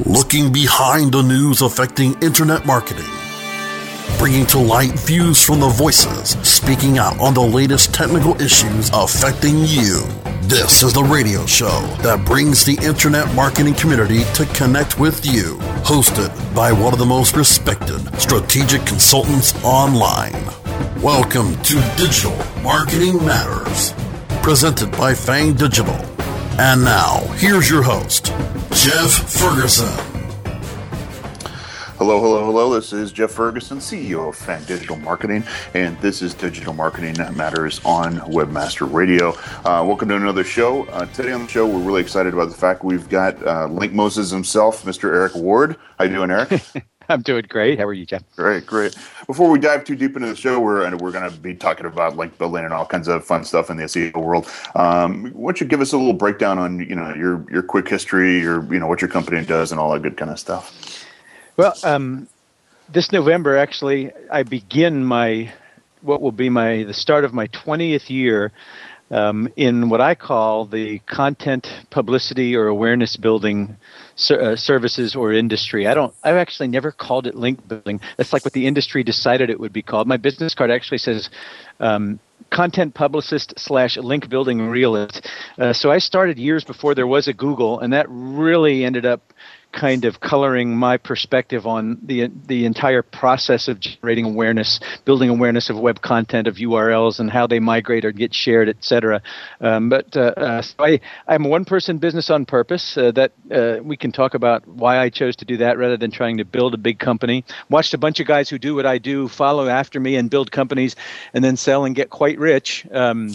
looking behind the news affecting internet marketing, bringing to light views from the voices speaking out on the latest technical issues affecting you. This is the radio show that brings the internet marketing community to connect with you. Hosted by one of the most respected strategic consultants online. Welcome to Digital Marketing Matters, presented by Fang Digital. And now, here's your host, Jeff Ferguson. Hello, hello, hello. This is Jeff Ferguson, CEO of Fang Digital Marketing, and this is Digital Marketing Matters on Webmaster Radio. Uh, welcome to another show. Uh, today on the show, we're really excited about the fact we've got uh, Link Moses himself, Mr. Eric Ward. How you doing, Eric? I'm doing great. How are you, Jeff? Great, great. Before we dive too deep into the show, we're we're going to be talking about link building and all kinds of fun stuff in the SEO world. Um, why don't you give us a little breakdown on you know your your quick history, your you know what your company does, and all that good kind of stuff? Well, um, this November actually, I begin my what will be my the start of my 20th year um, in what I call the content publicity or awareness building ser- uh, services or industry. I don't. I've actually never called it link building. That's like what the industry decided it would be called. My business card actually says. Um, content publicist slash link building realist. Uh, so I started years before there was a Google, and that really ended up kind of coloring my perspective on the the entire process of generating awareness, building awareness of web content, of URLs, and how they migrate or get shared, etc. Um, but uh, uh, so I I'm a one person business on purpose. Uh, that uh, we can talk about why I chose to do that rather than trying to build a big company. Watched a bunch of guys who do what I do follow after me and build companies, and then sell and get quite rich. Um,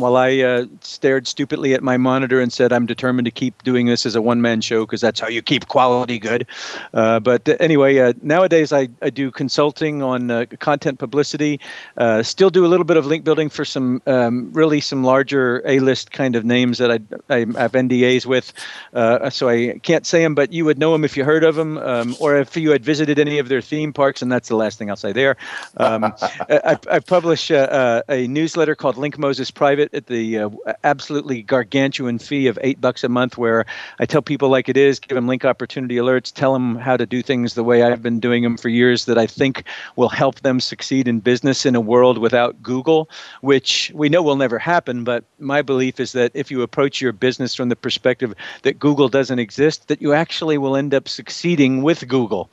while I uh, stared stupidly at my monitor and said, I'm determined to keep doing this as a one man show because that's how you keep quality good. Uh, but anyway, uh, nowadays I, I do consulting on uh, content publicity, uh, still do a little bit of link building for some um, really some larger A list kind of names that I, I have NDAs with. Uh, so I can't say them, but you would know them if you heard of them um, or if you had visited any of their theme parks, and that's the last thing I'll say there. Um, I, I, publish a newsletter called Link Moses Private at the uh, absolutely gargantuan fee of eight bucks a month, where I tell people like it is, give them link opportunity alerts, tell them how to do things the way I've been doing them for years that I think will help them succeed in business in a world without Google, which we know will never happen. But my belief is that if you approach your business from the perspective that Google doesn't exist, that you actually will end up succeeding with Google.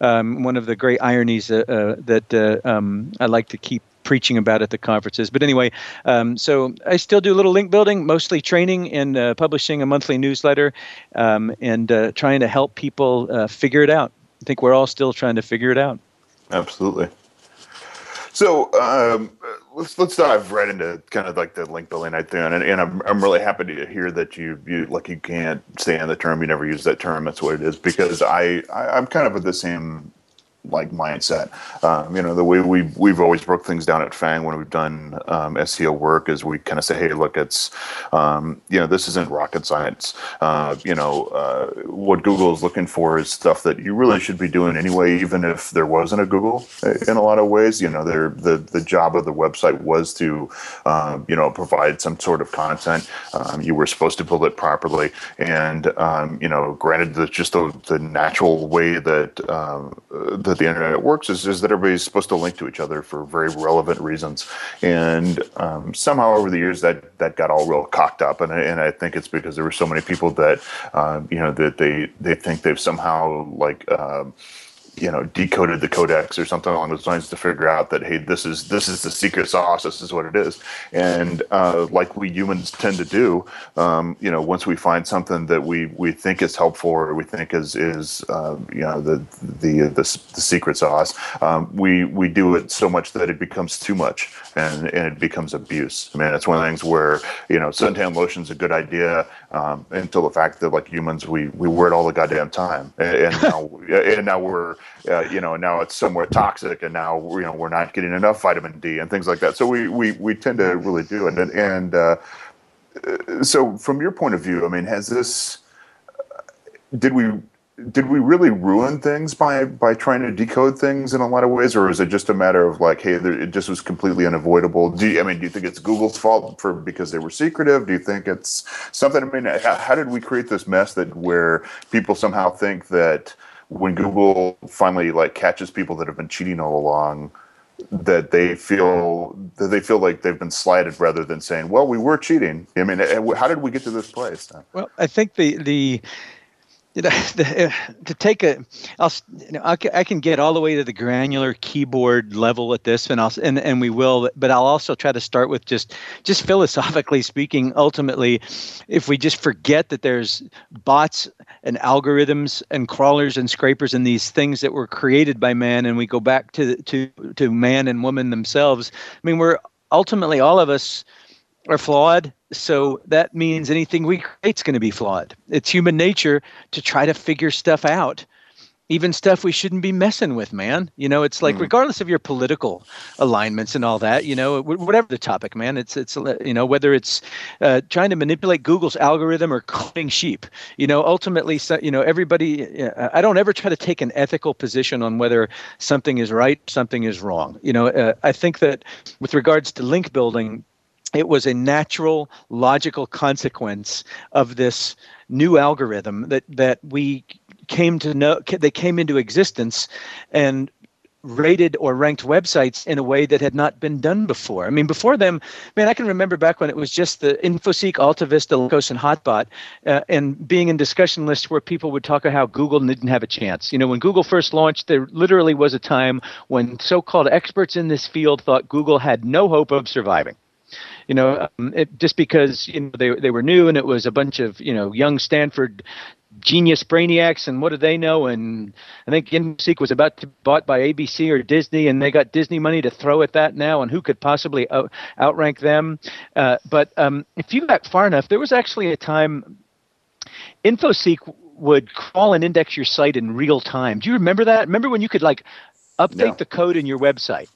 Um, one of the great ironies uh, uh, that uh, um, I like to keep preaching about at the conferences. But anyway, um, so I still do a little link building, mostly training and uh, publishing a monthly newsletter, um, and uh, trying to help people uh, figure it out. I think we're all still trying to figure it out. Absolutely. So um, let's let's dive right into kind of like the link building I think, and, and I'm I'm really happy to hear that you you like you can't stand the term, you never use that term. That's what it is because I, I I'm kind of of the same like mindset. Um, you know, the way we we've always broke things down at Fang when we've done um, SEO work is we kind of say, hey, look, it's um, you know this isn't rocket science. Uh, you know, uh, what Google is looking for is stuff that you really should be doing anyway, even if there wasn't a Google. In a lot of ways, you know, the the job of the website was to um, you know provide some sort of content. Um, you were supposed to build it properly, and um, you know, granted, that's just the, the natural way that the that the internet works is, is that everybody's supposed to link to each other for very relevant reasons. And um, somehow over the years that that got all real cocked up, and I, and I think it's because there were so many people that um, you know that they they think they've somehow like. Um, you know decoded the codex or something along those lines to figure out that hey this is this is the secret sauce this is what it is. And uh, like we humans tend to do um, you know once we find something that we we think is helpful or we think is is uh, you know the, the the the, secret sauce um, we we do it so much that it becomes too much and and it becomes abuse. I mean it's one of the things where you know suntan lotion is a good idea um, until the fact that like humans we we wear it all the goddamn time. And, and now and now we're uh, you know, now it's somewhat toxic, and now you know we're not getting enough vitamin D and things like that. So we we we tend to really do, and and uh, so from your point of view, I mean, has this? Did we did we really ruin things by by trying to decode things in a lot of ways, or is it just a matter of like, hey, there, it just was completely unavoidable? Do you, I mean, do you think it's Google's fault for because they were secretive? Do you think it's something? I mean, how, how did we create this mess that where people somehow think that when Google finally like catches people that have been cheating all along? that they feel that they feel like they've been slighted rather than saying, "Well, we were cheating." I mean, how did we get to this place? Well, I think the the you know, the, to take a, I'll, you know, I can, I can get all the way to the granular keyboard level at this, and I'll, and, and we will, but I'll also try to start with just, just philosophically speaking. Ultimately, if we just forget that there's bots and algorithms and crawlers and scrapers and these things that were created by man, and we go back to to to man and woman themselves. I mean, we're ultimately all of us are flawed. So that means anything we create is going to be flawed. It's human nature to try to figure stuff out, even stuff we shouldn't be messing with, man. You know, it's like mm. regardless of your political alignments and all that, you know, whatever the topic, man. It's it's you know whether it's uh, trying to manipulate Google's algorithm or cloning sheep. You know, ultimately, so, you know, everybody. Uh, I don't ever try to take an ethical position on whether something is right, something is wrong. You know, uh, I think that with regards to link building it was a natural logical consequence of this new algorithm that that we came to know they came into existence and rated or ranked websites in a way that had not been done before. I mean, before them, man, I can remember back when it was just the InfoSeek, AltaVista, Lycos, and Hotbot, uh, and being in discussion lists where people would talk about how Google didn't have a chance. You know, when Google first launched, there literally was a time when so-called experts in this field thought Google had no hope of surviving you know, um, it, just because you know they they were new and it was a bunch of you know young Stanford genius brainiacs and what do they know? And i think InfoSeek was about to be bought by abc or disney and they got disney money to throw at that now and who could possibly out, outrank them? Uh, but um, if you back far enough there was actually a time InfoSeek would crawl and index your site in real time. Do you remember that? Remember when you could like update no. the code in your website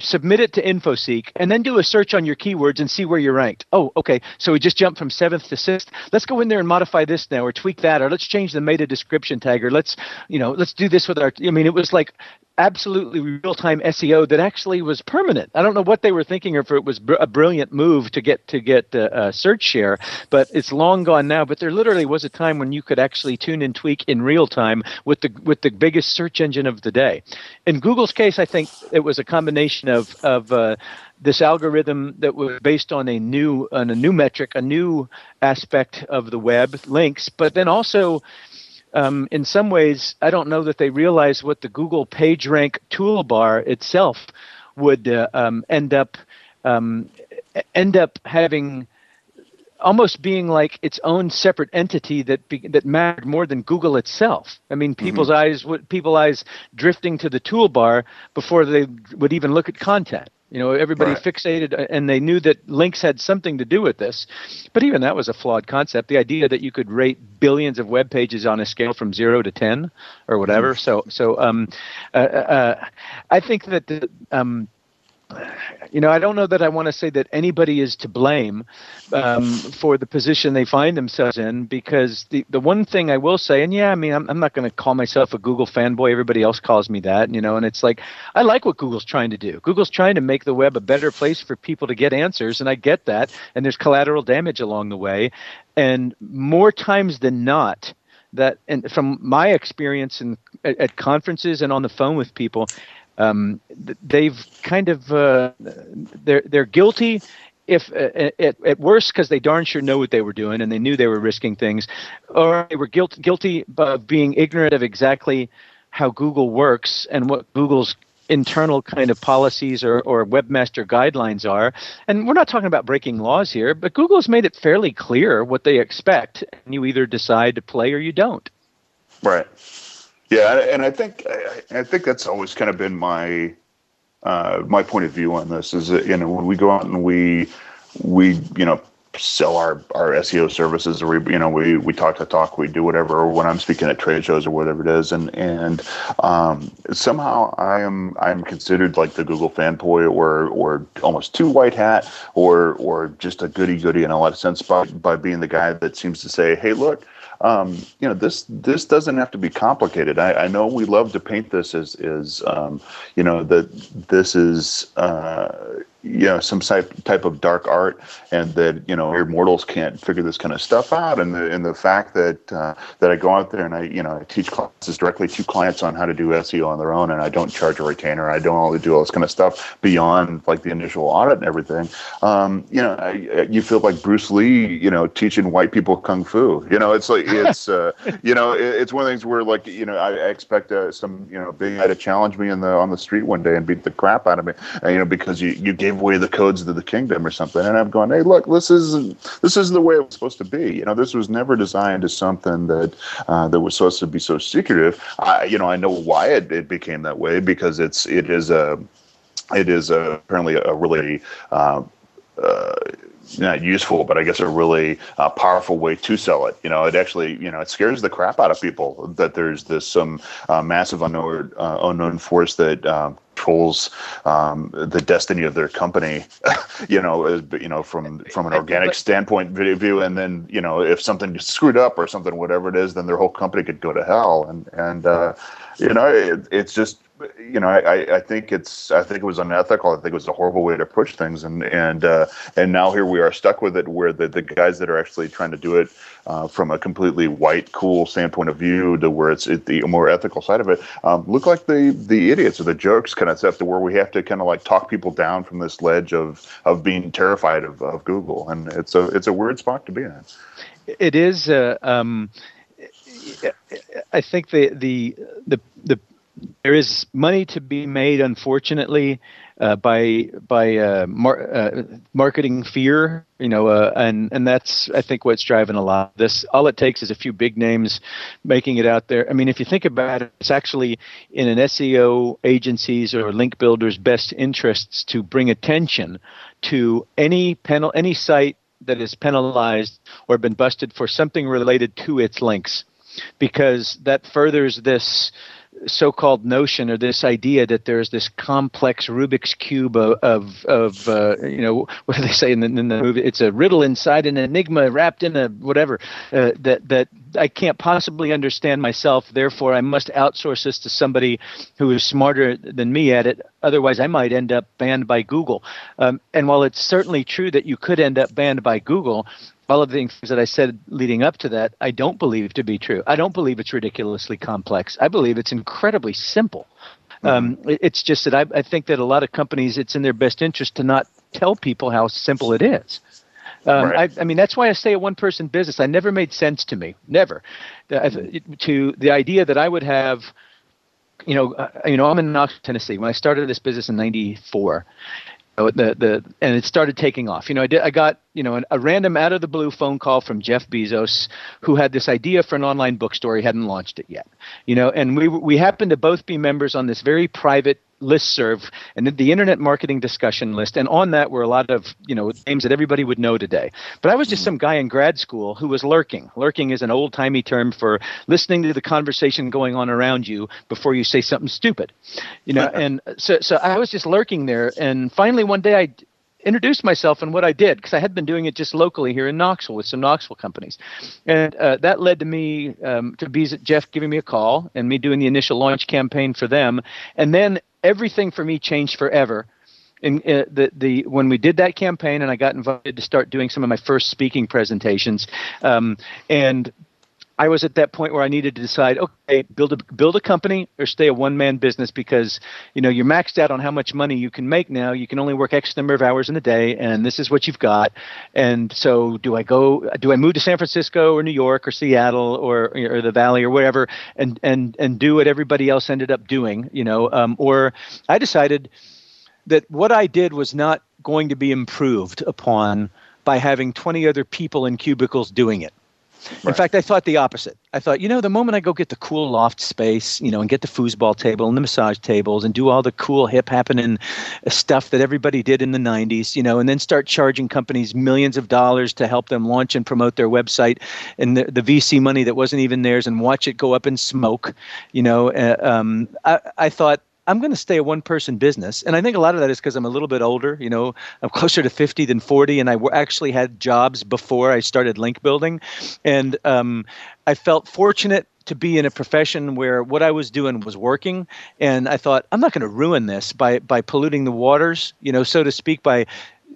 submit it to InfoSeek, and then do a search on your keywords and see where you're ranked. Oh, okay. So we just jumped from seventh to sixth. Let's go in there and modify this now, or tweak that, or let's change the meta description tag, or let's, you know, let's do this with our. I mean, it was like absolutely real time SEO that actually was permanent. I don't know what they were thinking, or if it was br- a brilliant move to get to get uh, uh, search share, but it's long gone now. But there literally was a time when you could actually tune and tweak in real time with the with the biggest search engine of the day. In Google's case, I think it was a combination of of uh, this algorithm that was based on a new on a new metric, a new aspect of the web links, but then also um, in some ways, I don't know that they realize what the Google PageRank toolbar itself would uh, um, end up um, end up having almost being like its own separate entity that be, that mattered more than Google itself. I mean, mm-hmm. people's mm-hmm. eyes would people eyes drifting to the toolbar before they would even look at content. You know, everybody right. fixated, uh, and they knew that links had something to do with this. But even that was a flawed concept. The idea that you could rate billions of web pages on a scale from zero to ten, or whatever. Mm. So, so um, uh, uh, I think that the, um, you know, I don't know that I want to say that anybody is to blame um, for the position they find themselves in, because the the one thing I will say, and yeah, I mean, I'm, I'm not going to call myself a Google fanboy. Everybody else calls me that, you know, and it's like I like what Google's trying to do. Google's trying to make the web a better place for people to get answers, and I get that. And there's collateral damage along the way, and more times than not, that and from my experience in at, at conferences and on the phone with people um, they've kind of uh, they're they're guilty if uh, at, at worst because they darn sure know what they were doing and they knew they were risking things or they were guilt, guilty of being ignorant of exactly how google works and what google's internal kind of policies or, or webmaster guidelines are. And we're not talking about breaking laws here but google's made it fairly clear what they expect and you either decide to play or you don't. Right yeah, and I think I think that's always kind of been my uh, my point of view on this. Is that you know when we go out and we we you know sell our, our SEO services or we you know we we talk to talk we do whatever or when I'm speaking at trade shows or whatever it is and and um, somehow I am I'm considered like the Google fanboy or or almost too white hat or or just a goody goody in a lot of sense by by being the guy that seems to say hey look um, you know, this this doesn't have to be complicated. I, I know we love to paint this as is, um, you know, that this is. Uh, you know some type type of dark art, and that you know mere mortals can't figure this kind of stuff out. And the and the fact that uh, that I go out there and I you know I teach classes directly to clients on how to do SEO on their own, and I don't charge a retainer. I don't only do all this kind of stuff beyond like the initial audit and everything. Um, you know, I, you feel like Bruce Lee, you know, teaching white people kung fu. You know, it's like it's uh, you know it, it's one of the things where like you know I, I expect uh, some you know big guy to challenge me in the on the street one day and beat the crap out of me, uh, you know, because you you gave away the codes to the kingdom or something. And I'm going, hey, look, this is this is the way it was supposed to be. You know, this was never designed as something that uh, that was supposed to be so secretive. I, you know, I know why it, it became that way because it's it is a it is a, apparently a really uh, uh, not useful, but I guess a really uh, powerful way to sell it. You know, it actually, you know, it scares the crap out of people that there's this some uh, massive unknown uh, unknown force that um, controls um, the destiny of their company. you know, as, you know, from from an organic standpoint view, and then you know, if something screwed up or something, whatever it is, then their whole company could go to hell. And and uh, you know, it, it's just you know, I, I think it's I think it was unethical. I think it was a horrible way to push things, and and uh, and now here we are stuck with it, where the, the guys that are actually trying to do it uh, from a completely white, cool standpoint of view, to where it's it, the more ethical side of it, um, look like the the idiots or the jokes kind of stuff, to where we have to kind of like talk people down from this ledge of of being terrified of, of Google, and it's a it's a weird spot to be in. It is. Uh, um, I think the the the the there is money to be made, unfortunately, uh, by by uh, mar- uh, marketing fear. You know, uh, and and that's I think what's driving a lot of this. All it takes is a few big names making it out there. I mean, if you think about it, it's actually in an SEO agency's or link builder's best interests to bring attention to any panel, any site that is penalized or been busted for something related to its links, because that furthers this so-called notion or this idea that there's this complex Rubik's cube of of, of uh, you know what do they say in the, in the, movie? It's a riddle inside an enigma wrapped in a whatever uh, that that I can't possibly understand myself. Therefore, I must outsource this to somebody who is smarter than me at it. Otherwise, I might end up banned by Google. Um, and while it's certainly true that you could end up banned by Google, all of the things that I said leading up to that, I don't believe to be true. I don't believe it's ridiculously complex. I believe it's incredibly simple. Mm-hmm. Um, it's just that I, I, think that a lot of companies, it's in their best interest to not tell people how simple it is. Um, right. I, I, mean, that's why I say a one-person business. I never made sense to me, never. to the idea that I would have, you know, uh, you know, I'm in Knoxville, Tennessee. When I started this business in '94, Oh, the the and it started taking off. You know, I did I got you know a random out of the blue phone call from Jeff Bezos, who had this idea for an online bookstore. He hadn't launched it yet. You know, and we we happened to both be members on this very private listserv and the internet marketing discussion list. And on that were a lot of you know names that everybody would know today. But i was just mm-hmm. some guy in grad school who was lurking. Lurking is an old timey term for listening to the conversation going on around you before you say something stupid. You know and so so i was just lurking there. And finally one day i introduced myself and what I did because I had been doing it just locally here in Knoxville with some Knoxville companies, and uh, that led to me um, to be Jeff giving me a call and me doing the initial launch campaign for them, and then everything for me changed forever. And uh, the the when we did that campaign, and I got invited to start doing some of my first speaking presentations, um, and I was at that point where I needed to decide, okay, build a build a company or stay a one man business because you know you're maxed out on how much money you can make now. You can only work X number of hours in a day, and this is what you've got. And so, do I go? Do I move to San Francisco or New York or Seattle or or the Valley or whatever, and and and do what everybody else ended up doing? You know, um, or I decided that what I did was not going to be improved upon by having 20 other people in cubicles doing it. Right. In fact, I thought the opposite. I thought, you know, the moment I go get the cool loft space, you know, and get the foosball table and the massage tables and do all the cool hip happening stuff that everybody did in the 90s, you know, and then start charging companies millions of dollars to help them launch and promote their website and the, the VC money that wasn't even theirs and watch it go up in smoke, you know, uh, um, I, I thought I'm going to stay a one person business. And I think a lot of that is because I'm a little bit older. You know, I'm closer to 50 than 40, and I actually had jobs before I started link building. And um, I felt fortunate to be in a profession where what I was doing was working, and I thought I'm not going to ruin this by by polluting the waters, you know, so to speak, by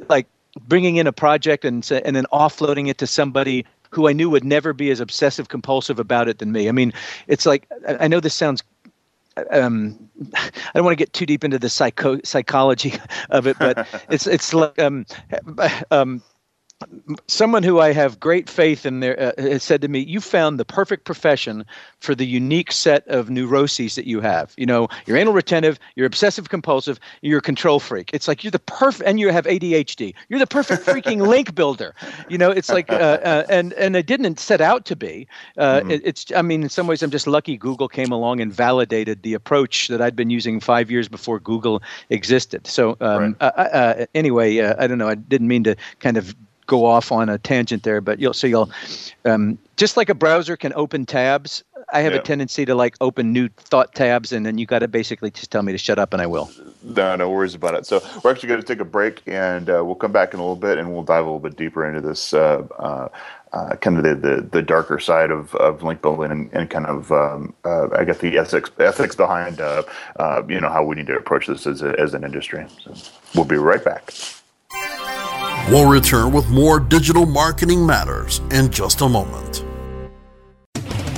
like bringing in a project and and then offloading it to somebody who I knew would never be as obsessive compulsive about it than me. I mean, it's like I know this sounds um, I don't want to get too deep into the psycho psychology of it, but it's it's like um, um, someone who I have great faith in there uh, has said to me, "You found the perfect profession for the unique set of neuroses that you have. You know, you're anal retentive, you're obsessive compulsive, you're a control freak. It's like you're the perfect, and you have ADHD. You're the perfect freaking link builder. You know, it's like, uh, uh, and and I didn't set out to be. Uh, mm-hmm. it, it's, I mean, in some ways, I'm just lucky Google came along and validated the approach that I'd been using five years before Google existed. So um, right. Uh, uh, anyway, I don't know. I didn't mean to kind of go off on a tangent there, but you'll so you'll um, just like a browser can open tabs. I have yeah. a tendency to like open new thought tabs, and then you got to basically just tell me to shut up, and I will. No, no worries about it. So we're actually going to take a break, and uh, we'll come back in a little bit, and we'll dive a little bit deeper into this. Uh, uh, uh, kind of the, the, the, darker side of, of link building and, and kind of um, uh, I guess the ethics ethics behind uh, uh, you know how we need to approach this as, a, as an industry. So we'll be right back. We'll return with more Digital Marketing Matters in just a moment.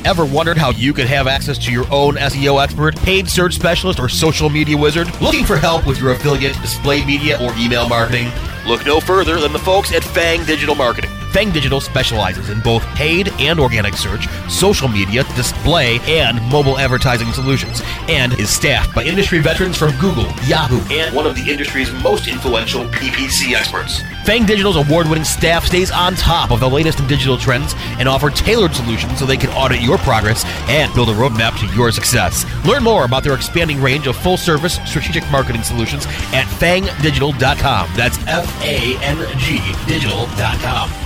Ever wondered how you could have access to your own SEO expert, paid search specialist, or social media wizard? Looking for help with your affiliate, display media, or email marketing? Look no further than the folks at Fang Digital Marketing. Fang Digital specializes in both paid and organic search, social media, display, and mobile advertising solutions, and is staffed by industry veterans from Google, Yahoo, and one of the industry's most influential PPC experts. Fang Digital's award winning staff stays on top of the latest in digital trends and offer tailored solutions so they can audit your progress and build a roadmap to your success. Learn more about their expanding range of full service strategic marketing solutions at fangdigital.com. That's F A N G digital.com.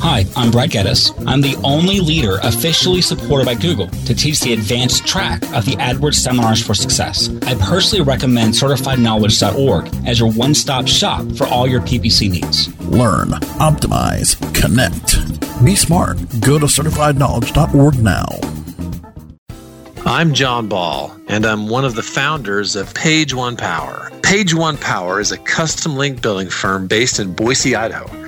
Hi, I'm Brad Geddes. I'm the only leader officially supported by Google to teach the advanced track of the AdWords Seminars for Success. I personally recommend CertifiedKnowledge.org as your one stop shop for all your PPC needs. Learn, optimize, connect. Be smart. Go to CertifiedKnowledge.org now. I'm Jon Ball, and I'm one of the founders of Page One Power. Page One Power is a custom link building firm based in Boise, Idaho.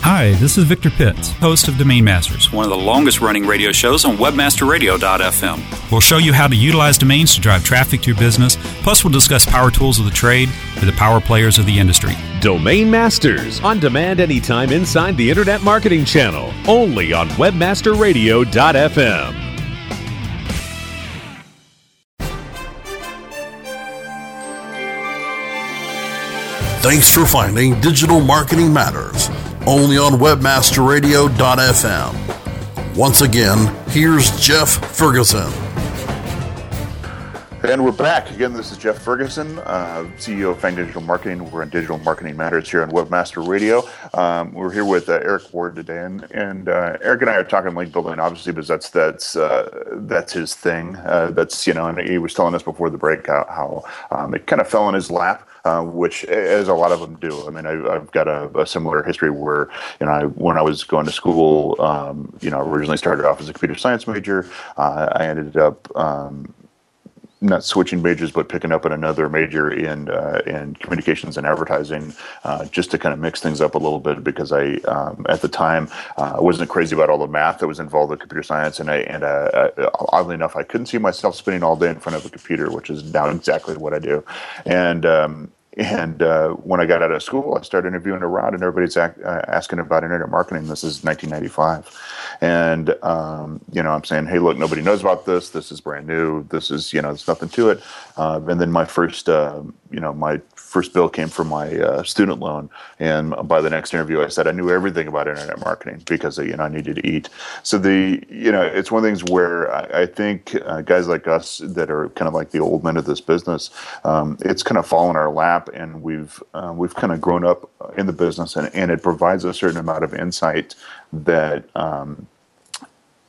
Hi, this is Victor Pitts, host of Domain Masters, one of the longest running radio shows on webmasterradio.fm. We'll show you how to utilize domains to drive traffic to your business, plus, we'll discuss power tools of the trade with the power players of the industry. Domain Masters, on demand anytime inside the Internet Marketing Channel, only on webmasterradio.fm. Thanks for finding Digital Marketing Matters only on webmasterradio.fm. Once again, here's Jeff Ferguson. And we're back. Again, this is Jeff Ferguson, uh, CEO of Fang Digital Marketing. We're on Digital Marketing Matters here on Webmaster Radio. Um, we're here with uh, Eric Ward today, and, and uh, Eric and I are talking link building, obviously, because that's that's uh, that's his thing. Uh, that's you know, and he was telling us before the break how, how um, it kind of fell in his lap uh, which as a lot of them do. I mean, I, have got a, a, similar history where, you know, I, when I was going to school, um, you know, originally started off as a computer science major. Uh, I ended up um, not switching majors, but picking up in another major in uh, in communications and advertising, uh, just to kind of mix things up a little bit. Because I, um, at the time, uh, I wasn't crazy about all the math that was involved in computer science, and I and uh, uh, oddly enough, I couldn't see myself spending all day in front of a computer, which is now exactly what I do. And um, and uh, when I got out of school, I started interviewing around, and everybody's uh, asking about internet marketing. This is 1995, and um, you know, I'm saying, hey, look, nobody knows about this. This is brand new. This is, you know, there's nothing to it. Uh, and then my first, uh, you know, my first bill came from my uh, student loan, and by the next interview, I said I knew everything about internet marketing because you know I needed to eat. So the, you know, it's one of the things where I, I think uh, guys like us that are kind of like the old men of this business, um, it's kind of fallen our lap, and we've uh, we've kind of grown up in the business, and, and it provides a certain amount of insight that. Um,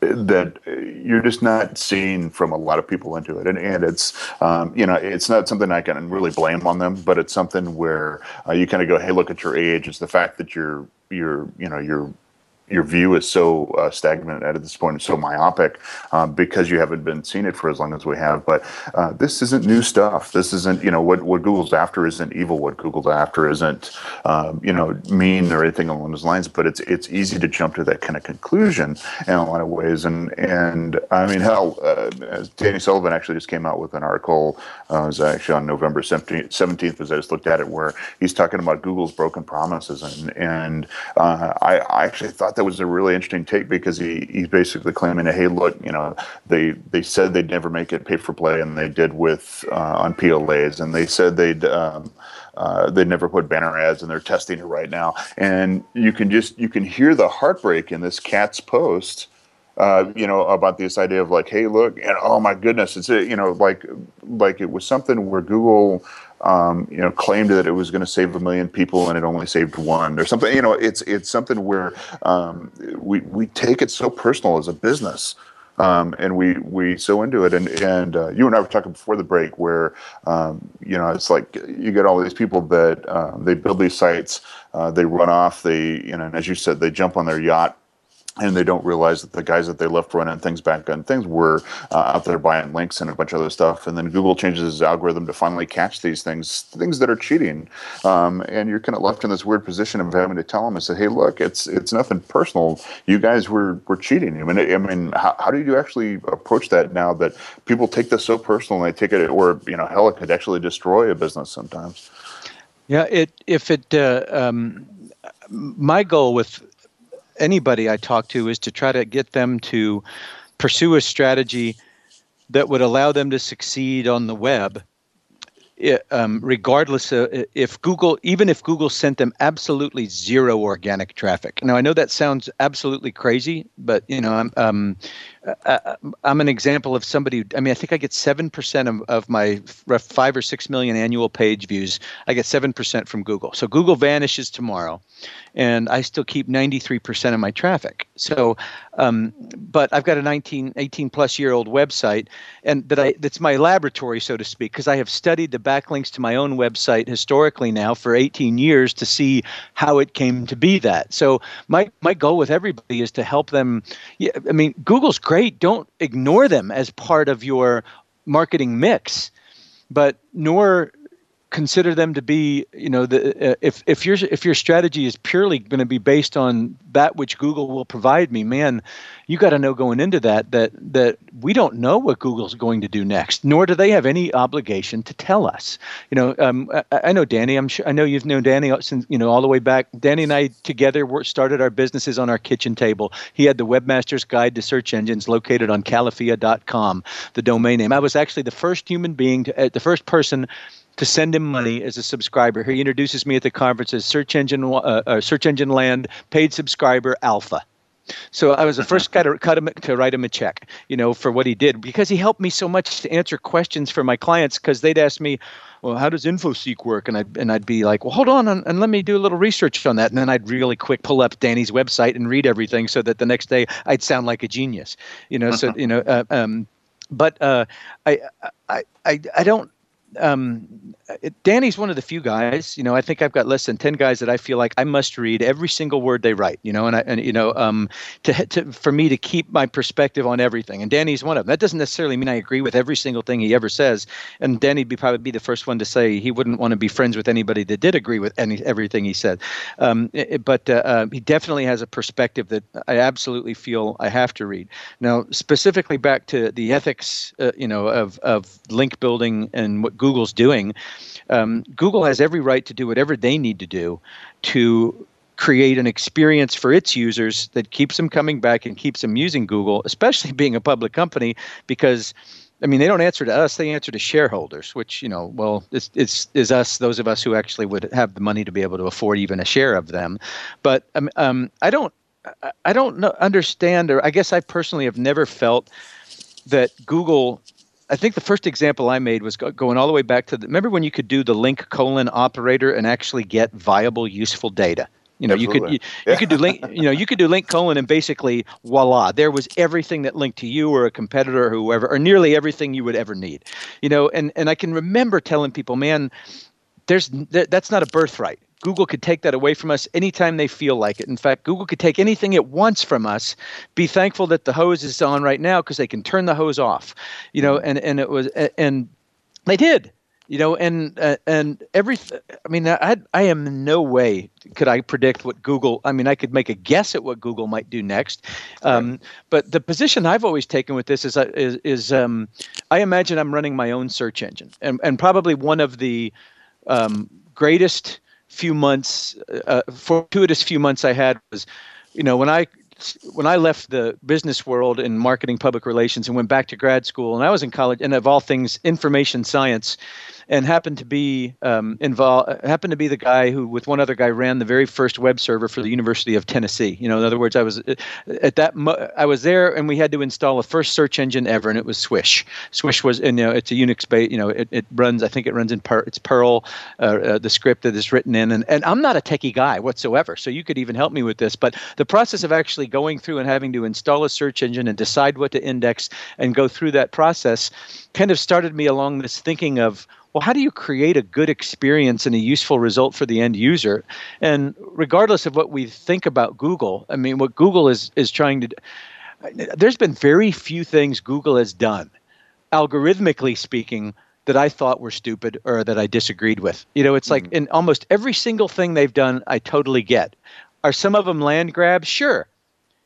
that you're just not seeing from a lot of people into it, and and it's um, you know it's not something I can really blame on them, but it's something where uh, you kind of go, hey, look at your age. It's the fact that you're you're you know you're your view is so uh, stagnant at this point and so myopic um, because you haven't been seeing it for as long as we have. But uh, this isn't new stuff. This isn't you know what what Google's after isn't evil. What Google's after isn't um, you know mean or anything along those lines. But it's it's easy to jump to that kind of conclusion in a lot of ways. And and I mean hell, uh, Danny Sullivan actually just came out with an article. Uh, was actually on November seventeenth, as I just looked at it, where he's talking about Google's broken promises and and uh, I, I actually thought that was a really interesting take because he he's basically claiming that hey look you know they they said they'd never make it pay for play and they did with uh, on PLAs and they said they'd um, uh, they never put banner ads and they're testing it right now. And you can just you can hear the heartbreak in this cat's post uh, you know, about this idea of like, hey, look, and oh my goodness, it's you know, like, like it was something where Google um, you know, claimed that it was going to save a million people and it only saved one or something. You know, it's it's something where um, we we take it so personal as a business. Um, and we we so into it. And and uh, you and I were talking before the break, where um, you know it's like you get all these people that uh, they build these sites, uh, they run off, they you know, and as you said, they jump on their yacht and they don't realize that the guys that they left running things back on things were uh, out there buying links and a bunch of other stuff. And then Google changes its algorithm to finally catch these things, things that are cheating. Um, and you're kind of left in this weird position of having to tell them and say, "Hey, look, it's it's nothing personal. You guys were were cheating." I mean, I mean, how, how do you actually approach that now that people take this so personal and they take it, or you know, hell, it could actually destroy a business sometimes. Yeah, it if it. Uh, um, my goal with anybody I talk to is to try to get them to pursue a strategy that would allow them to succeed on the web it, um, regardless of if Google, even if Google sent them absolutely zero organic traffic. Now I know that sounds absolutely crazy, but you know I'm um, uh, uh, I'm an example of somebody. I mean, I think I get seven percent of, of my five or six million annual page views. I get seven percent from Google. So Google vanishes tomorrow, and I still keep ninety three percent of my traffic. So, um, but I've got a 19, 18 plus year old website, and that I that's my laboratory, so to speak, because I have studied the backlinks to my own website historically now for eighteen years to see how it came to be that. So my my goal with everybody is to help them. Yeah, I mean, Google's great. Don't ignore them as part of your marketing mix, but nor consider them to be you know the uh, if if your if your strategy is purely going to be based on that which Google will provide me man you got to know going into that that that we don't know what Google's going to do next nor do they have any obligation to tell us. You know um, I, I, know Danny I'm sure I know you've known Danny since you know all the way back. Danny and I together were, started our businesses on our kitchen table. He had the webmaster's guide to search engines located on calafia.com the domain name. I was actually the first human being to, uh, the first person to send him money as a subscriber. He introduces me at the conference as Search Engine uh, uh, Search Engine Land paid subscriber Alpha. So I was the first guy to cut him to write him a check, you know, for what he did because he helped me so much to answer questions for my clients because they'd ask me, "Well, how does InfoSeek work?" and I'd and I'd be like, "Well, hold on and, and let me do a little research on that." And then I'd really quick pull up Danny's website and read everything so that the next day I'd sound like a genius, you know. So you know, uh, um, but uh, I, I I I don't um, Danny's one of the few guys. You know, I think I've got less than ten guys that I feel like I must read every single word they write. You know, and I and you know, um, to, to for me to keep my perspective on everything. And Danny's one of them. That doesn't necessarily mean I agree with every single thing he ever says. And Danny'd be probably be the first one to say he wouldn't want to be friends with anybody that did agree with any everything he said. Um, it, but uh, uh, he definitely has a perspective that I absolutely feel I have to read. Now, specifically back to the ethics, uh, you know, of of link building and what Google's doing um, Google has every right to do whatever they need to do to create an experience for its users that keeps them coming back and keeps them using Google, especially being a public company, because I mean, they don't answer to us; they answer to shareholders, which you know, well, it's it's is us, those of us who actually would have the money to be able to afford even a share of them. But um, um I don't, I don't know, understand, or I guess I personally have never felt that Google I think the first example I made was going all the way back to the, remember when you could do the link colon operator and actually get viable, useful data. You know, Absolutely. you could you, yeah. you, could do link. You know, you could do link colon and basically voila, there was everything that linked to you or a competitor or whoever, or nearly everything you would ever need. You know, and and I can remember telling people, man, there's that's not a birthright. Google could take that away from us anytime they feel like it. In fact, Google could take anything it wants from us. Be thankful that the hose is on right now because they can turn the hose off. You know, and and it was and they did. You know, and uh, and every. I mean, I I am in no way could I predict what Google. I mean, I could make a guess at what Google might do next. Um, but the position I've always taken with this is uh, is, is um, I imagine I'm running my own search engine, and and probably one of the um, greatest few months, uh, fortuitous few months I had was, you know, when I when I left the business world in marketing public relations and went back to grad school, and I was in college, and of all things, information science and happened to be um, involved. Happened to be the guy who, with one other guy, ran the very first web server for the University of Tennessee. You know, in other words, I was uh, at that. Mo- I was there, and we had to install the first search engine ever, and it was Swish. Swish was, and you know, it's a Unix based. You know, it, it runs. I think it runs in per, it's Perl, uh, uh, the script that is written in, and and I'm not a techie guy whatsoever, so you could even help me with this. But the process of actually going through and having to install a search engine and decide what to index and go through that process kind of started me along this thinking of well, how do you create a good experience and a useful result for the end user? And regardless of what we think about Google, I mean, what Google is is trying to do, there's been very few things Google has done, algorithmically speaking, that I thought were stupid or that I disagreed with. You know, it's like mm-hmm. in almost every single thing they've done, I totally get. Are some of them land grabs? Sure.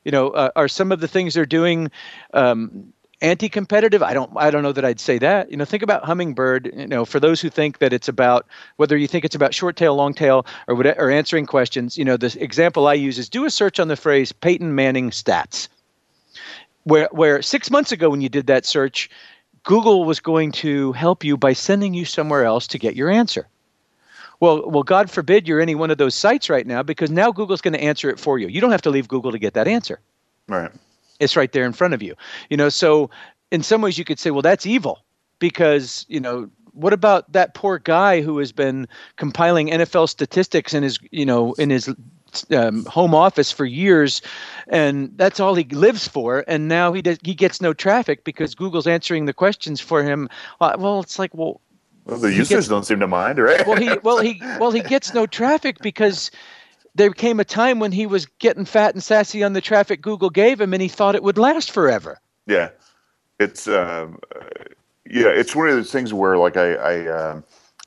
You know, uh, are some of the things they're doing um, anti-competitive i don't i don't know that i'd say that you know think about hummingbird you know for those who think that it's about whether you think it's about short tail long tail or whatever or answering questions you know the example i use is do a search on the phrase peyton manning stats where where 6 months ago when you did that search google was going to help you by sending you somewhere else to get your answer well, well, God forbid you're any one of those sites right now because now Google's going to answer it for you. You don't have to leave Google to get that answer. Right. It's right there in front of you. You know, so in some ways you could say, well, that's evil because, you know, what about that poor guy who has been compiling NFL statistics in his, you know, in his um, home office for years, and that's all he lives for. And now he does, he gets no traffic because Google's answering the questions for him. Uh, well, it's like, well, well the users gets, don't seem to mind, right? well, he well he well he gets no traffic because there came a time when he was getting fat and sassy on the traffic Google gave him, and he thought it would last forever. Yeah, it's um, yeah, it's one of those things where like I, I um,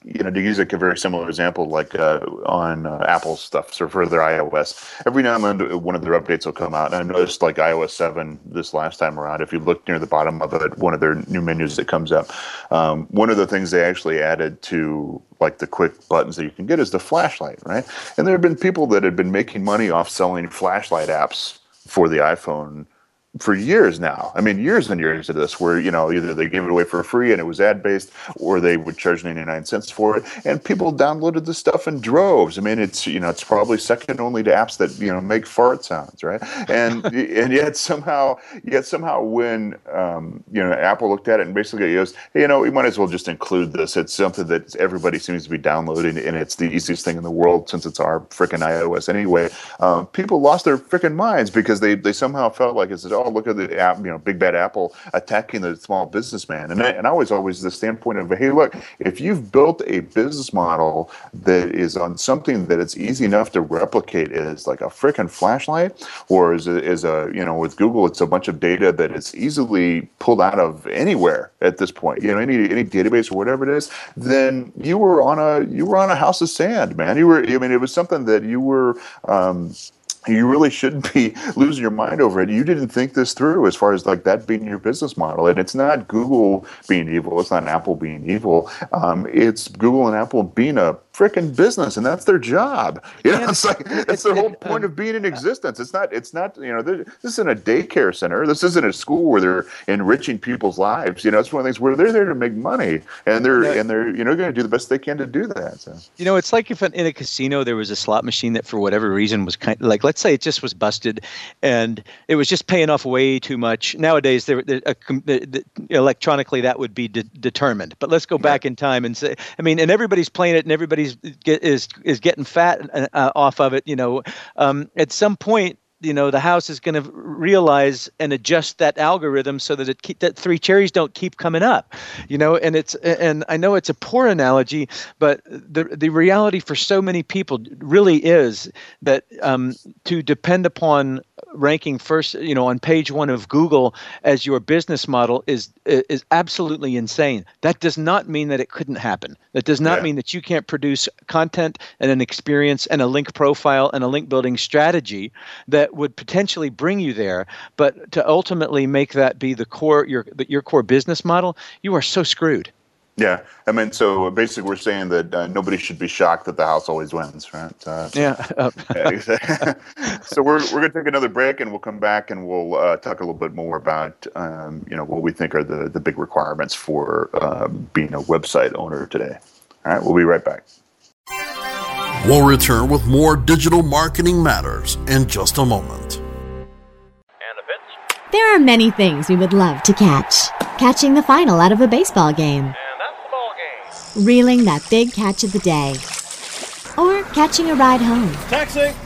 you know, to use like a very similar example, like uh, on uh, Apple stuff, so for their iOS, every now and then one of their updates will come out. And I noticed like iOS 7 this last time around, if you look near the bottom of it, one of their new menus that comes up, um, one of the things they actually added to like the quick buttons that you can get is the flashlight, right? And there have been people that had been making money off selling flashlight apps for the iPhone for years now. I mean, years and years of this, where you know either they gave it away for free and it was ad based, or they would charge ninety nine cents for it, and people downloaded the stuff in droves. I mean, it's you know it's probably second only to apps that you know make fart sounds, right? And and yet somehow yet somehow when um, you know Apple looked at it and basically goes, hey, you know, we might as well just include this. It's something that everybody seems to be downloading, and it's the easiest thing in the world since it's our freaking iOS anyway. Um, people lost their freaking minds because they they somehow felt like it's oh all look at the app, you know, big bad Apple attacking the small businessman. And I, and I was always the standpoint of, hey, look, if you've built a business model that is on something that it's easy enough to replicate as like a freaking flashlight, or is a, is a you know with Google, it's a bunch of data that is easily pulled out of anywhere at this point. You know, any any database or whatever it is, then you were on a you were on a house of sand, man. You were. I mean, it was something that you were. Um, you really shouldn't be losing your mind over it. You didn't think this through as far as like that being your business model. And it's not Google being evil. It's not Apple being evil. Um, it's Google and Apple being a freaking business, and that's their job. You know, it's like that's the whole point of being in uh, existence. It's not. It's not. You know, this isn't a daycare center. This isn't a school where they're enriching people's lives. You know, it's one of the things where they're there to make money, and they're yeah. and they're you know going to do the best they can to do that. So. You know, it's like if in a casino there was a slot machine that for whatever reason was kind of like let's say it just was busted, and it was just paying off way too much. Nowadays, there, there a, the, the, electronically that would be de- determined. But let's go back in time and say, I mean, and everybody's playing it, and everybody's get, is is getting fat uh, off of it. You know, um, at some point, you know the house is going to realize and adjust that algorithm so that it keep, that three cherries don't keep coming up you know and it's and i know it's a poor analogy but the the reality for so many people really is that um, to depend upon ranking first, you know, on page one of Google as your business model is is absolutely insane. That does not mean that it couldn't happen. That does not yeah. mean that you can't produce content and an experience and a link profile and a link building strategy that would potentially bring you there. But to ultimately make that be the core your your core business model, you are so screwed. Yeah, I mean, so basically, we're saying that uh, nobody should be shocked that the house always wins, right? Uh, so, yeah. yeah so we're we're going to take another break, and we'll come back and we'll uh, talk a little bit more about um, you know what we think are the the big requirements for um, being a website owner today. All right, we'll be right back. We'll return with more digital marketing matters in just a moment. There are many things we would love to catch. Catching the final out of a baseball game reeling that big catch of the day, or catching a ride home. Taxi!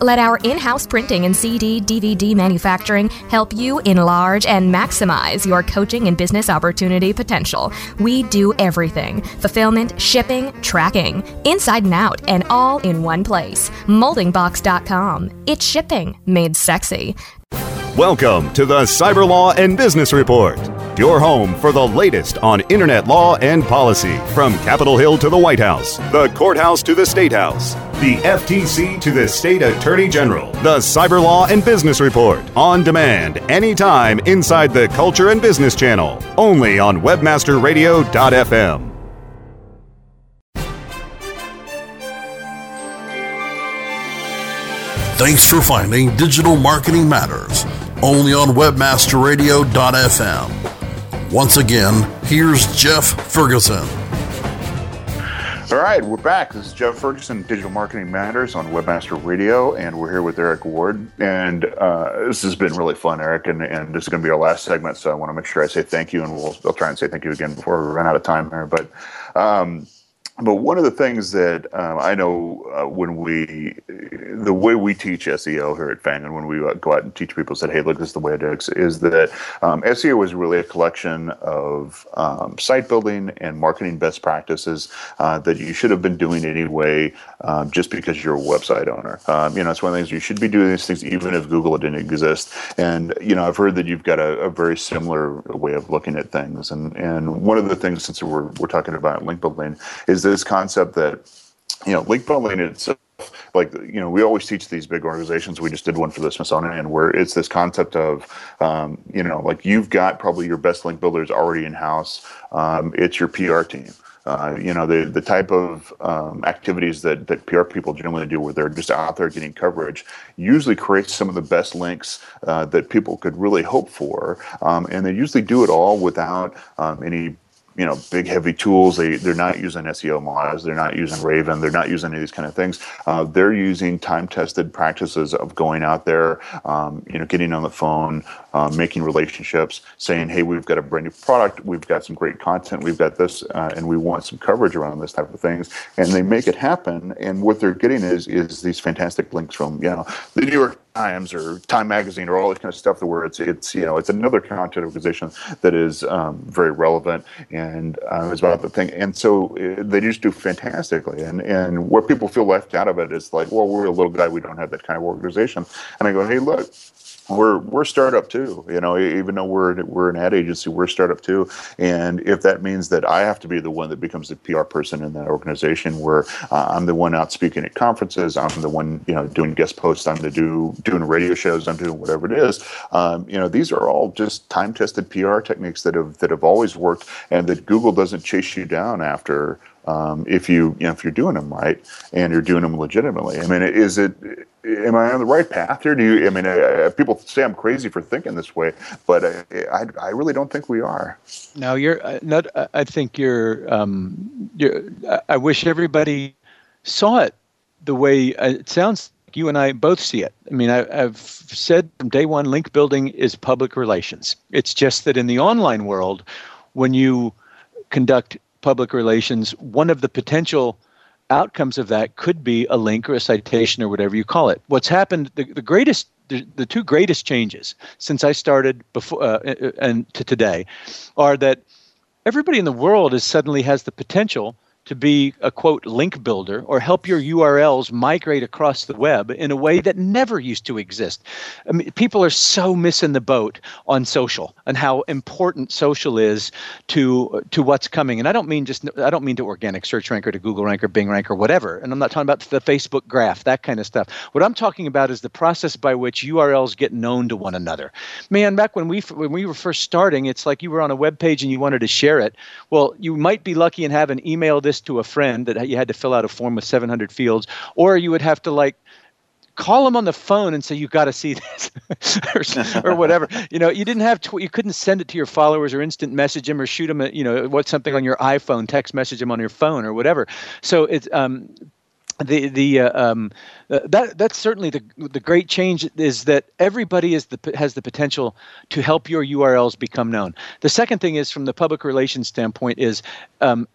Let our in house printing and CD DVD manufacturing help you enlarge and maximize your coaching and business opportunity potential. We do everything fulfillment, shipping, tracking, inside and out, and all in one place. Moldingbox.com. It's shipping made sexy. Welcome to the Cyber Law and Business Report, your home for the latest on internet law and policy from Capitol Hill to the White House, the courthouse to the State House, the FTC to the State Attorney General. The Cyber Law and Business Report on demand anytime inside the Culture and Business Channel, only on WebmasterRadio.fm. Thanks for finding Digital Marketing Matters only on webmasterradio.fm. Once again, here's Jeff Ferguson. All right, we're back. This is Jeff Ferguson, Digital Marketing Matters on Webmaster Radio, and we're here with Eric Ward. And uh, this has been really fun, Eric, and, and this is going to be our last segment, so I want to make sure I say thank you, and we'll, I'll try and say thank you again before we run out of time here. But um, but one of the things that um, I know uh, when we, the way we teach SEO here at Fang, and when we uh, go out and teach people, said, "Hey, look, this is the way it is," is that um, SEO is really a collection of um, site building and marketing best practices uh, that you should have been doing anyway, um, just because you're a website owner. Um, you know, it's one of the things you should be doing these things even if Google didn't exist. And you know, I've heard that you've got a, a very similar way of looking at things. And and one of the things, since we're we're talking about link building, is this concept that you know link building itself like you know we always teach these big organizations we just did one for the smithsonian where it's this concept of um, you know like you've got probably your best link builders already in house um, it's your pr team. Uh, you know the the type of um, activities that that PR people generally do, where they're just out there getting coverage, usually creates some of the best links uh, that people could really hope for, um, and they usually do it all without um, any you know big heavy tools. They they're not using SEOmoz they're not using raven. They're not using any of these kind of things. Uh, they're using time tested practices of going out there um, you know getting on the phone uh, making relationships saying hey we've got a brand new product. We've got some great content. We've got this uh, and we want some coverage around this type of things. And they make it happen. And what they're getting is is these fantastic links from you know the new york Times or Time Magazine or all this kind of stuff, where it's it's you know it's another content organization that is um, very relevant and uh, is about the thing, and so uh, they just do fantastically. And and where people feel left out of it is like, well, we're a little guy, we don't have that kind of organization. And I go, hey, look, we're we're startup too. You know, even though we're we're an ad agency, we're startup too. And if that means that I have to be the one that becomes the PR person in that organization, where uh, I'm the one out speaking at conferences, I'm the one you know doing guest posts, I'm the do doing radio shows, I'm doing whatever it is. Um, you know, these are all just time tested PR techniques that have that have always worked, and that Google doesn't chase you down after um, if you, you know, if you're doing them right and you're doing them legitimately. I mean, is it? Am I on the right path here? Do you? I mean, uh, people say I'm crazy for thinking this way, but I, I, I really don't think we are. No, you're uh, not. Uh, I think you're. Um, you're. I wish everybody saw it the way uh, it sounds. You and I both see it. I mean, I, I've said from day one, link building is public relations. It's just that in the online world, when you conduct public relations, one of the potential outcomes of that could be a link or a citation or whatever you call it. What's happened, the, the greatest, the, the two greatest changes since I started before uh, and to today are that everybody in the world is suddenly has the potential to be a quote link builder or help your URLs migrate across the web in a way that never used to exist. I mean, people are so missing the boat on social and how important social is to to what's coming. And I don't mean just I don't mean to organic search rank or to Google rank or Bing rank or whatever. And I'm not talking about the Facebook graph, that kind of stuff. What I'm talking about is the process by which URLs get known to one another. Man, back when we when we were first starting, it's like you were on a web page and you wanted to share it. Well, you might be lucky and have an email this to a friend that you had to fill out a form with 700 fields, or you would have to like call them on the phone and say you've got to see this or, or, whatever you know you didn't have tw- you couldn't send it to your followers or instant message them or shoot them a, you know what's something on your iphone text message them on your phone or whatever so it's um the the uh, um, uh, that that's certainly the the great change is that everybody is the has the potential to help your URLs become known. The second thing is from the public relations standpoint is um,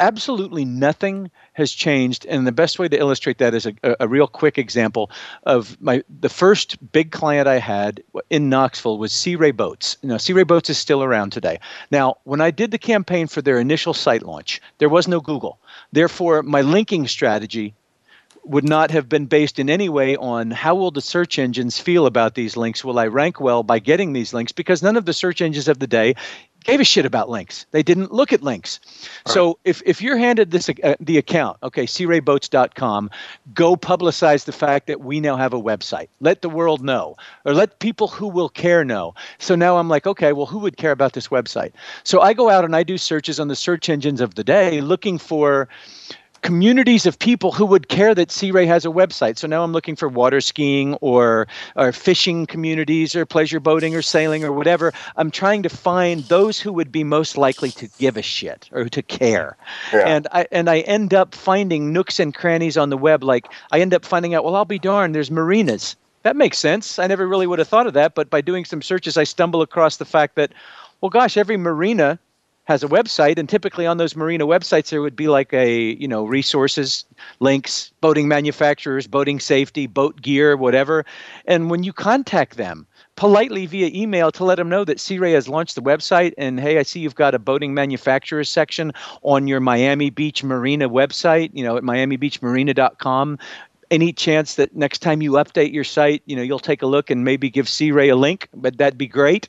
absolutely nothing has changed and the best way to illustrate that is a, a, real quick example of my the first big client i had in knoxville was sea ray boats. Know sea ray boats is still around today. Now when i did the campaign for their initial site launch there was no google. Therefore my linking strategy would not have been based in any way on how will the search engines feel about these links? Will i rank well by getting these links? Because none of the search engines of the day gave a shit about links. They didn't look at links. Right. So if, if you're handed this uh, the account, okay, searayboats.com, go publicize the fact that we now have a website. Let the world know, or let people who will care know. So now I'm like, okay, well, who would care about this website? So I go out and I do searches on the search engines of the day, looking for communities of people who would care that Sea Ray has a website. So now I'm looking for water skiing or, or fishing communities or pleasure boating or sailing or whatever. I'm trying to find those who would be most likely to give a shit or to care. Yeah. And I and I end up finding nooks and crannies on the web. Like I end up finding out, well, I'll be darned, there's marinas. That makes sense. I never really would have thought of that, but by doing some searches, I stumble across the fact that, well, gosh, every marina has a website and typically on those marina websites there would be like a you know resources links boating manufacturers boating safety boat gear whatever and when you contact them politely via email to let them know that Sea Ray has launched the website and hey, I see you've got a boating manufacturers section on your Miami Beach Marina website, you know, at miamibeachmarina.com. Any chance that next time you update your site, you know, you'll take a look and maybe give Sea Ray a link, but that'd be great.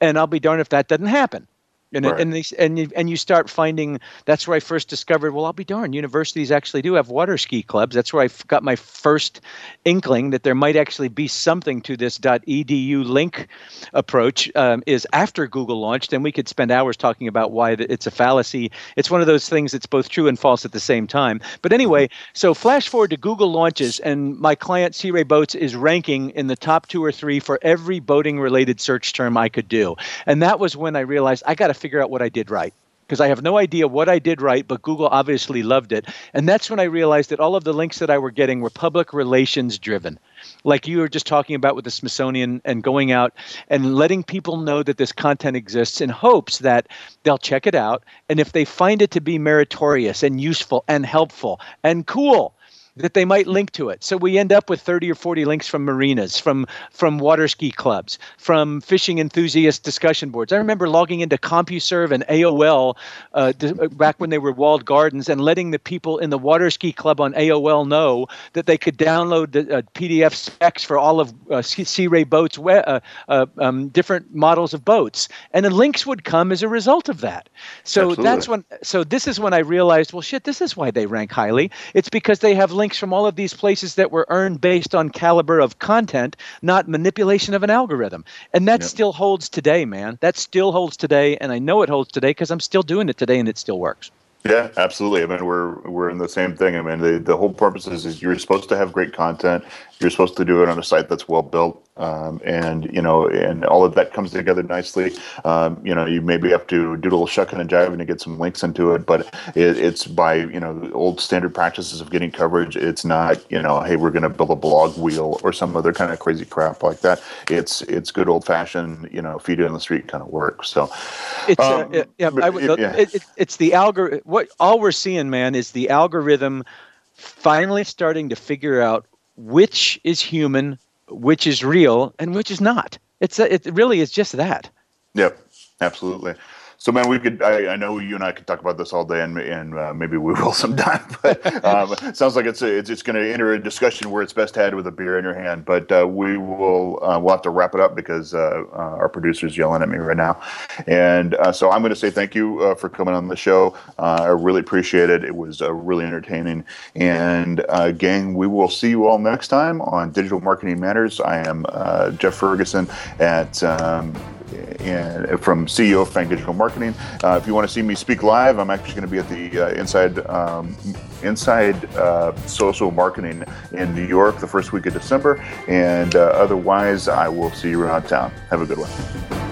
And I'll be darned if that doesn't happen and right. and, these, and you, and you start finding that's where I first discovered. Well, I'll be darned, universities actually do have water ski clubs. That's where I got my first inkling that there might actually be something to this .edu link approach. Um, is after Google launched, and we could spend hours talking about why it's a fallacy. It's one of those things that's both true and false at the same time. But anyway, so flash forward to Google launches, and my client Sea Ray Boats is ranking in the top two or three for every boating related search term I could do, and that was when I realized I got to figure out what I did right because I have no idea what I did right, but Google obviously loved it. And that's when I realized that all of the links that I were getting were public relations driven. Like you were just talking about with the Smithsonian and going out and letting people know that this content exists in hopes that they'll check it out. And if they find it to be meritorious and useful and helpful and cool, that they might link to it. So we end up with 30 or 40 links from marinas, from from water ski clubs, from fishing enthusiast discussion boards. I remember logging into CompuServe and AOL uh, uh, back when they were walled gardens and letting the people in the water ski club on AOL know that they could download the uh, PDF specs for all of uh, Sea Ray boats, uh, uh, um, different models of boats, and the links would come as a result of that. So Absolutely. that's when. So this is when I realized, well, shit, this is why they rank highly. It's because they have links from all of these places that were earned based on caliber of content, not manipulation of an algorithm. And that yep. still holds today, man. That still holds today, and I know it holds today because I'm still doing it today, and it still works. Yeah, absolutely. I mean, we're we're in the same thing. I mean, the, the whole purpose is, is you're supposed to have great content. You're supposed to do it on a site that's well built, um, and you know, and all of that comes together nicely. Um, you know, you maybe have to do a little shucking and jiving to get some links into it, but it, it's by you know old standard practices of getting coverage. It's not you know, hey, we're going to build a blog wheel or some other kind of crazy crap like that. It's it's good old fashioned you know feet in the street kind of work. So it's uh, um, uh, yeah, I would, yeah. It, it, it's the algorithm. What all we're seeing, man, is the algorithm finally starting to figure out which is human, which is real, and which is not. It's a, it really is just that. Yep, absolutely. So, man, we could. I, I, know you and I could talk about this all day, and, and uh, maybe we will sometime. But um, sounds like it's a, it's, it's going to enter a discussion where it's best had with a beer in your hand. But uh, we will uh, we'll have to wrap it up because uh, uh, our producer's yelling at me right now. And uh, so I'm going to say thank you for coming on the show. I really appreciate it. It was really entertaining. And gang, we will see you all next time on Digital Marketing Matters. I am Jeff Ferguson at. Um, and from CEO of Fang Digital Marketing. Uh, if you want to see me speak live, I'm actually going to be at the uh, Inside um, Inside uh, Social Marketing in New York the first week of December, and uh, otherwise, I will see you around town. Have a good one.